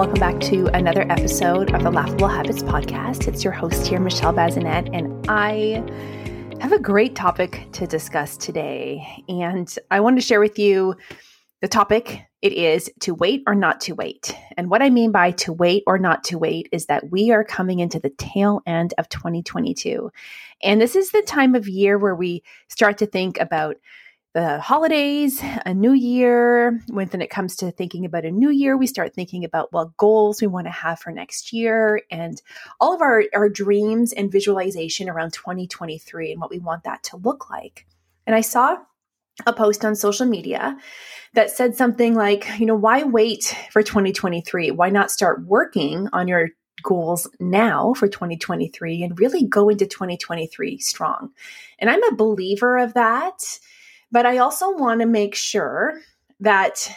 welcome back to another episode of the Laughable Habits Podcast. It's your host here, Michelle Bazinet, and I have a great topic to discuss today. And I wanted to share with you the topic. It is to wait or not to wait. And what I mean by to wait or not to wait is that we are coming into the tail end of 2022. And this is the time of year where we start to think about the holidays, a new year. When then it comes to thinking about a new year, we start thinking about what goals we want to have for next year and all of our, our dreams and visualization around 2023 and what we want that to look like. And I saw a post on social media that said something like, you know, why wait for 2023? Why not start working on your goals now for 2023 and really go into 2023 strong? And I'm a believer of that but I also want to make sure that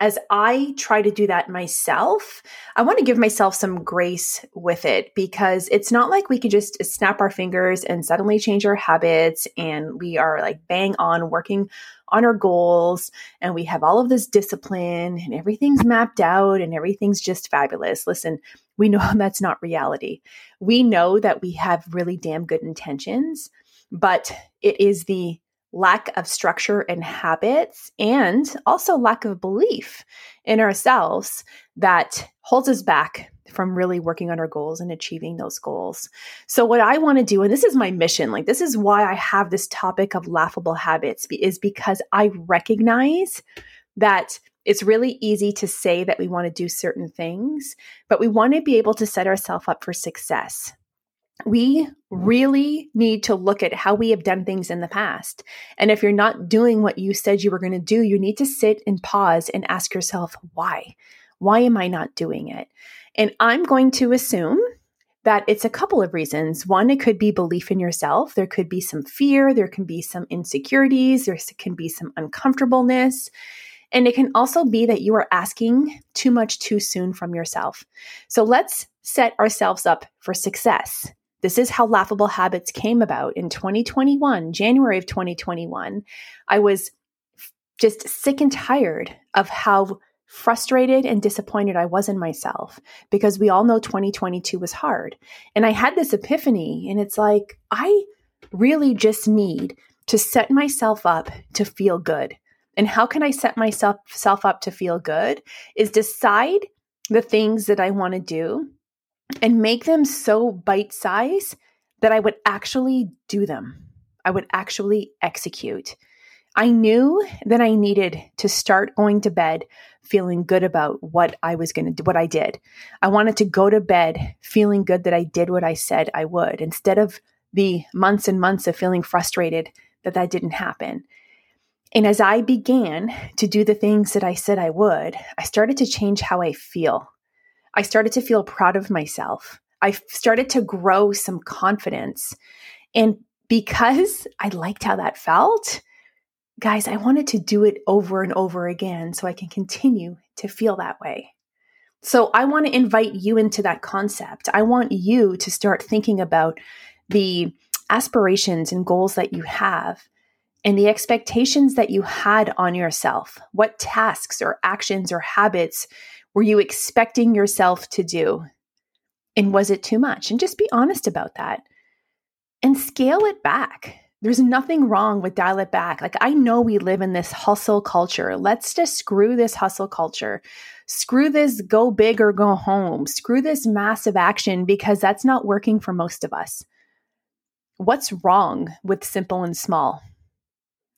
as I try to do that myself, I want to give myself some grace with it because it's not like we can just snap our fingers and suddenly change our habits and we are like bang on working on our goals and we have all of this discipline and everything's mapped out and everything's just fabulous. Listen, we know that's not reality. We know that we have really damn good intentions, but it is the lack of structure and habits, and also lack of belief in ourselves that holds us back from really working on our goals and achieving those goals. So, what I want to do, and this is my mission, like this is why I have this topic of laughable habits, is because I recognize that it's really easy to say that we want to do certain things, but we want to be able to set ourselves up for success we really need to look at how we have done things in the past. And if you're not doing what you said you were going to do, you need to sit and pause and ask yourself, why? Why am I not doing it? And I'm going to assume that it's a couple of reasons. One, it could be belief in yourself. There could be some fear. There can be some insecurities. There can be some uncomfortableness. And it can also be that you are asking too much too soon from yourself. So let's set ourselves up for success. This is how Laughable Habits came about in 2021, January of 2021. I was just sick and tired of how frustrated and disappointed I was in myself because we all know 2022 was hard. And I had this epiphany, and it's like, I really just need to set myself up to feel good. And how can I set myself self up to feel good? Is decide the things that I want to do and make them so bite size that I would actually do them. I would actually execute. I knew that I needed to start going to bed feeling good about what I was going to do, what I did. I wanted to go to bed feeling good that I did what I said I would instead of the months and months of feeling frustrated that that didn't happen. And as I began to do the things that I said I would, I started to change how I feel. I started to feel proud of myself. I started to grow some confidence. And because I liked how that felt, guys, I wanted to do it over and over again so I can continue to feel that way. So I want to invite you into that concept. I want you to start thinking about the aspirations and goals that you have and the expectations that you had on yourself. What tasks or actions or habits were you expecting yourself to do? And was it too much? And just be honest about that and scale it back. There's nothing wrong with dial it back. Like, I know we live in this hustle culture. Let's just screw this hustle culture. Screw this go big or go home. Screw this massive action because that's not working for most of us. What's wrong with simple and small?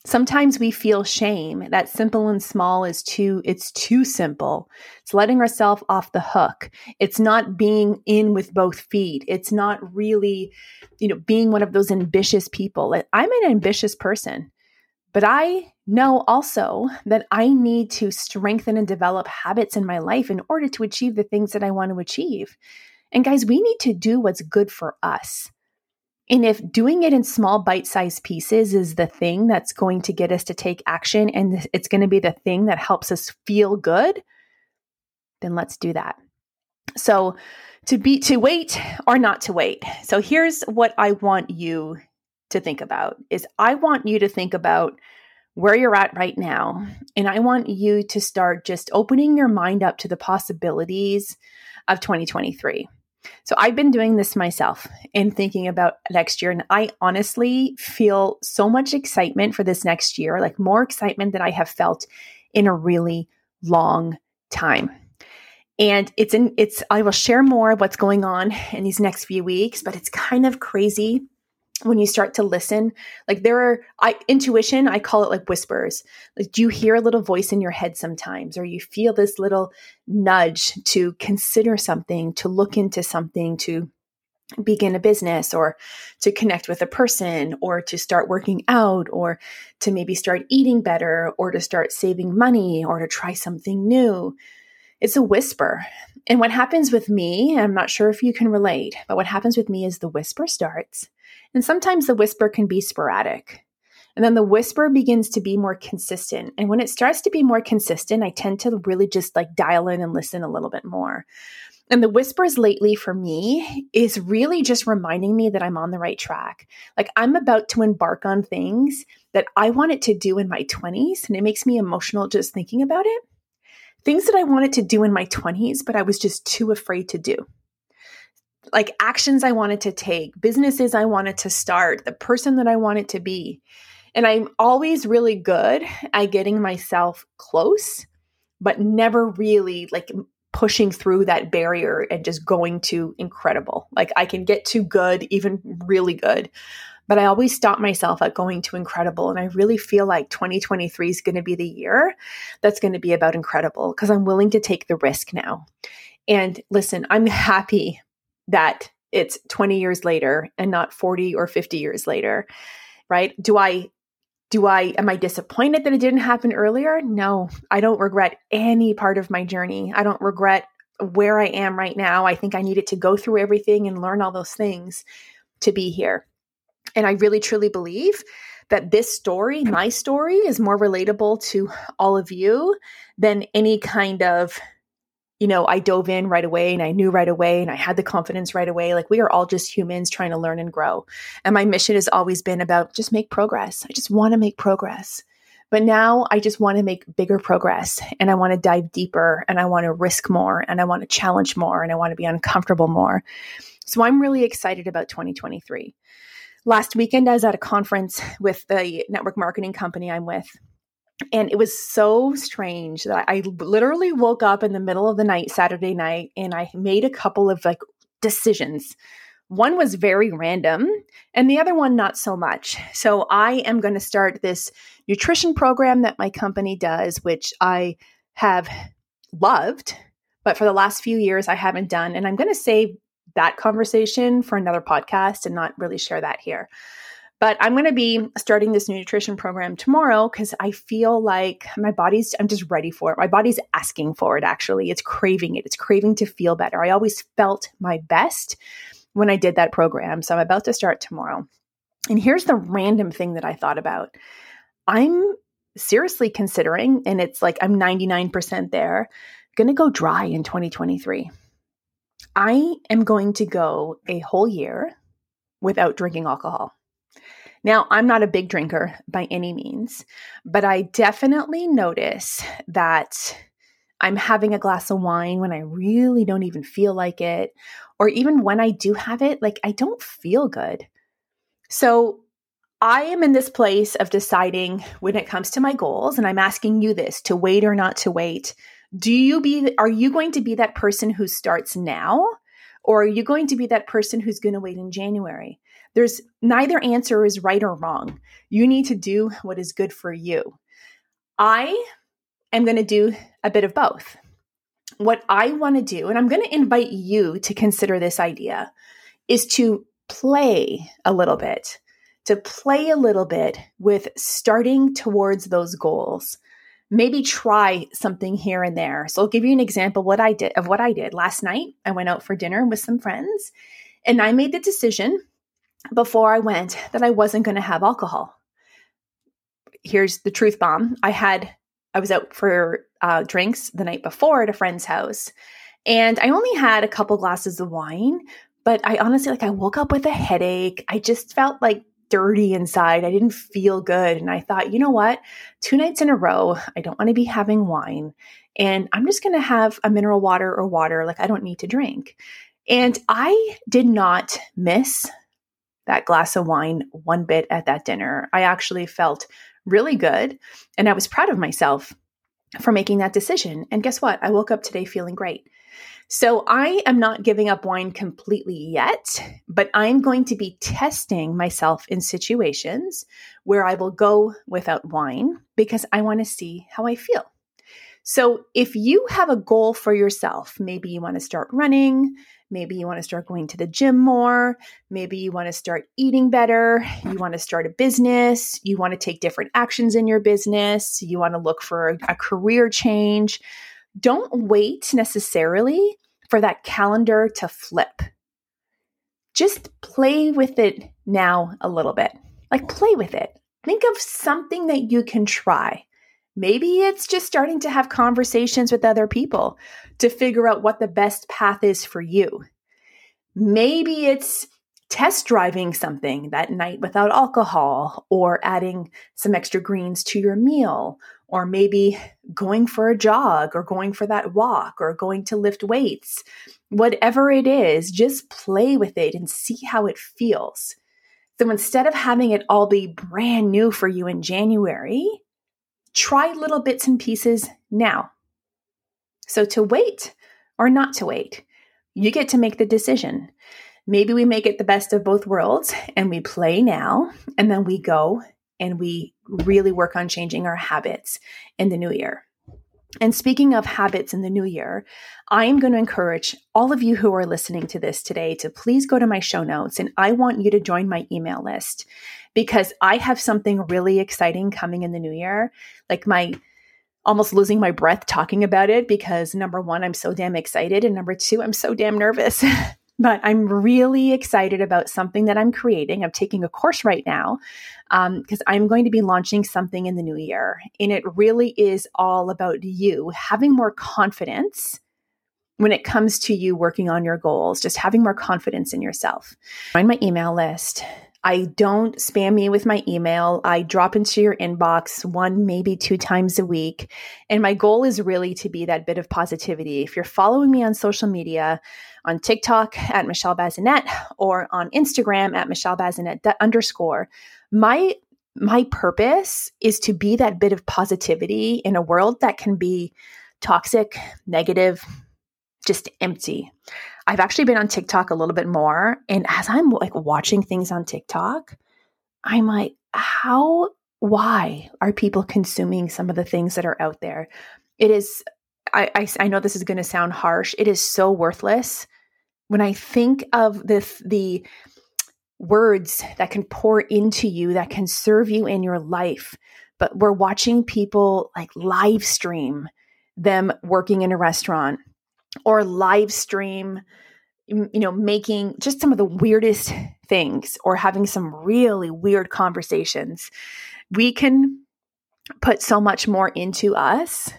Sometimes we feel shame that simple and small is too it's too simple. It's letting ourselves off the hook. It's not being in with both feet. It's not really, you know, being one of those ambitious people. I'm an ambitious person. But I know also that I need to strengthen and develop habits in my life in order to achieve the things that I want to achieve. And guys, we need to do what's good for us. And if doing it in small bite sized pieces is the thing that's going to get us to take action and it's going to be the thing that helps us feel good, then let's do that. So, to be to wait or not to wait. So here's what I want you to think about is I want you to think about where you're at right now. And I want you to start just opening your mind up to the possibilities of 2023. So I've been doing this myself and thinking about next year. And I honestly feel so much excitement for this next year, like more excitement than I have felt in a really long time. And it's in it's I will share more of what's going on in these next few weeks, but it's kind of crazy when you start to listen like there are i intuition i call it like whispers. Like do you hear a little voice in your head sometimes or you feel this little nudge to consider something to look into something to begin a business or to connect with a person or to start working out or to maybe start eating better or to start saving money or to try something new it's a whisper and what happens with me i'm not sure if you can relate but what happens with me is the whisper starts and sometimes the whisper can be sporadic. And then the whisper begins to be more consistent. And when it starts to be more consistent, I tend to really just like dial in and listen a little bit more. And the whispers lately for me is really just reminding me that I'm on the right track. Like I'm about to embark on things that I wanted to do in my 20s. And it makes me emotional just thinking about it. Things that I wanted to do in my 20s, but I was just too afraid to do like actions I wanted to take, businesses I wanted to start, the person that I wanted to be. And I'm always really good at getting myself close, but never really like pushing through that barrier and just going to incredible. Like I can get to good, even really good, but I always stop myself at going to incredible. And I really feel like 2023 is going to be the year that's going to be about incredible because I'm willing to take the risk now. And listen, I'm happy that it's 20 years later and not 40 or 50 years later right do i do i am i disappointed that it didn't happen earlier no i don't regret any part of my journey i don't regret where i am right now i think i needed to go through everything and learn all those things to be here and i really truly believe that this story my story is more relatable to all of you than any kind of you know, I dove in right away and I knew right away and I had the confidence right away. Like we are all just humans trying to learn and grow. And my mission has always been about just make progress. I just want to make progress. But now I just want to make bigger progress and I want to dive deeper and I want to risk more and I want to challenge more and I want to be uncomfortable more. So I'm really excited about 2023. Last weekend, I was at a conference with the network marketing company I'm with and it was so strange that I literally woke up in the middle of the night, Saturday night, and I made a couple of like decisions. One was very random, and the other one not so much. So, I am going to start this nutrition program that my company does, which I have loved, but for the last few years, I haven't done. And I'm going to save that conversation for another podcast and not really share that here. But I'm going to be starting this nutrition program tomorrow because I feel like my body's, I'm just ready for it. My body's asking for it, actually. It's craving it. It's craving to feel better. I always felt my best when I did that program. So I'm about to start tomorrow. And here's the random thing that I thought about I'm seriously considering, and it's like I'm 99% there, going to go dry in 2023. I am going to go a whole year without drinking alcohol. Now, I'm not a big drinker by any means, but I definitely notice that I'm having a glass of wine when I really don't even feel like it. Or even when I do have it, like I don't feel good. So I am in this place of deciding when it comes to my goals, and I'm asking you this to wait or not to wait. Do you be, are you going to be that person who starts now? Or are you going to be that person who's going to wait in January? There's neither answer is right or wrong. You need to do what is good for you. I am going to do a bit of both. What I want to do, and I'm going to invite you to consider this idea, is to play a little bit, to play a little bit with starting towards those goals. Maybe try something here and there. So I'll give you an example what I did of what I did last night. I went out for dinner with some friends and I made the decision before I went that I wasn't going to have alcohol. Here's the truth bomb. I had I was out for uh, drinks the night before at a friend's house, and I only had a couple glasses of wine. But I honestly like I woke up with a headache. I just felt like dirty inside. I didn't feel good. And I thought, you know what? Two nights in a row, I don't want to be having wine. And I'm just going to have a mineral water or water. Like, I don't need to drink. And I did not miss that glass of wine one bit at that dinner. I actually felt really good. And I was proud of myself for making that decision. And guess what? I woke up today feeling great. So I am not giving up wine completely yet, but I'm going to be testing myself in situations where I will go without wine because I want to see how I feel. So if you have a goal for yourself, maybe you want to start running, maybe you want to start going to the gym more, maybe you want to start eating better, you want to start a business, you want to take different actions in your business, you want to look for a, a career change. Don't wait necessarily for that calendar to flip. Just play with it now a little bit. Like, play with it. Think of something that you can try. Maybe it's just starting to have conversations with other people to figure out what the best path is for you. Maybe it's test driving something that night without alcohol or adding some extra greens to your meal or maybe going for a jog or going for that walk or going to lift weights. Whatever it is, just play with it and see how it feels. So instead of having it all be brand new for you in January, try little bits and pieces now. So to wait or not to wait, you get to make the decision. Maybe we make it the best of both worlds and we play now, and then we go and we really work on changing our habits in the new year. And speaking of habits in the new year, I am going to encourage all of you who are listening to this today to please go to my show notes and I want you to join my email list because I have something really exciting coming in the new year. Like my almost losing my breath talking about it because number one, I'm so damn excited. And number two, I'm so damn nervous. but I'm really excited about something that I'm creating. I'm taking a course right now because um, I'm going to be launching something in the new year. And it really is all about you having more confidence when it comes to you working on your goals, just having more confidence in yourself. Find my email list. I don't spam me with my email. I drop into your inbox one, maybe two times a week. And my goal is really to be that bit of positivity. If you're following me on social media, on TikTok at Michelle Bazinet or on Instagram at Michelle Bazinet underscore, my my purpose is to be that bit of positivity in a world that can be toxic, negative, just empty. I've actually been on TikTok a little bit more. And as I'm like watching things on TikTok, I'm like, how, why are people consuming some of the things that are out there? It is, I, I, I know this is going to sound harsh. It is so worthless. When I think of the, the words that can pour into you, that can serve you in your life, but we're watching people like live stream them working in a restaurant or live stream you know making just some of the weirdest things or having some really weird conversations we can put so much more into us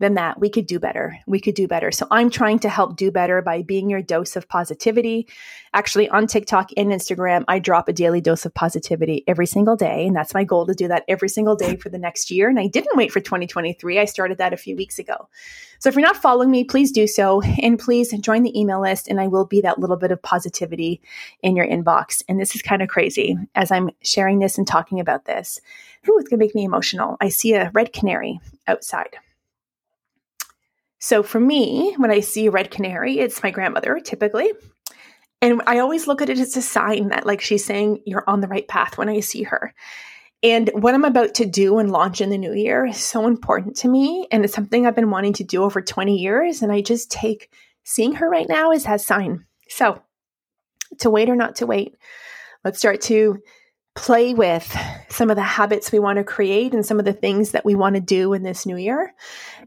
than that, we could do better. We could do better. So I'm trying to help do better by being your dose of positivity. Actually, on TikTok and Instagram, I drop a daily dose of positivity every single day. And that's my goal to do that every single day for the next year. And I didn't wait for 2023. I started that a few weeks ago. So if you're not following me, please do so. And please join the email list, and I will be that little bit of positivity in your inbox. And this is kind of crazy as I'm sharing this and talking about this. Ooh, it's going to make me emotional. I see a red canary outside. So for me, when I see a red canary, it's my grandmother typically. And I always look at it as a sign that, like, she's saying, you're on the right path when I see her. And what I'm about to do and launch in the new year is so important to me. And it's something I've been wanting to do over 20 years. And I just take seeing her right now as that sign. So, to wait or not to wait, let's start to play with some of the habits we want to create and some of the things that we want to do in this new year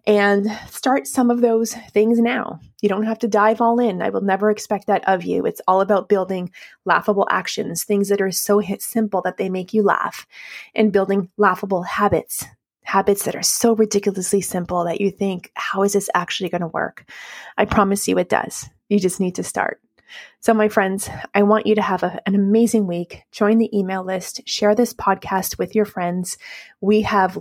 and start some of those things now. You don't have to dive all in. I will never expect that of you. It's all about building laughable actions, things that are so simple that they make you laugh, and building laughable habits. Habits that are so ridiculously simple that you think, how is this actually going to work? I promise you it does. You just need to start. So, my friends, I want you to have a, an amazing week. Join the email list, share this podcast with your friends. We have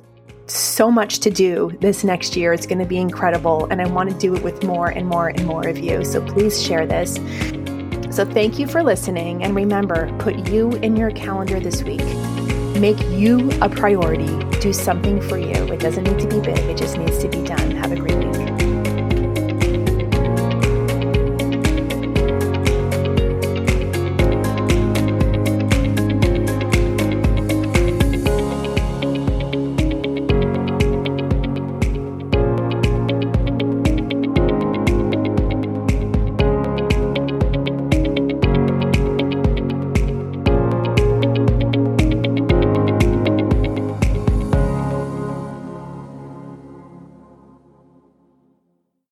so much to do this next year. It's going to be incredible. And I want to do it with more and more and more of you. So, please share this. So, thank you for listening. And remember, put you in your calendar this week. Make you a priority. Do something for you. It doesn't need to be big, it just needs to be done. Have a great week.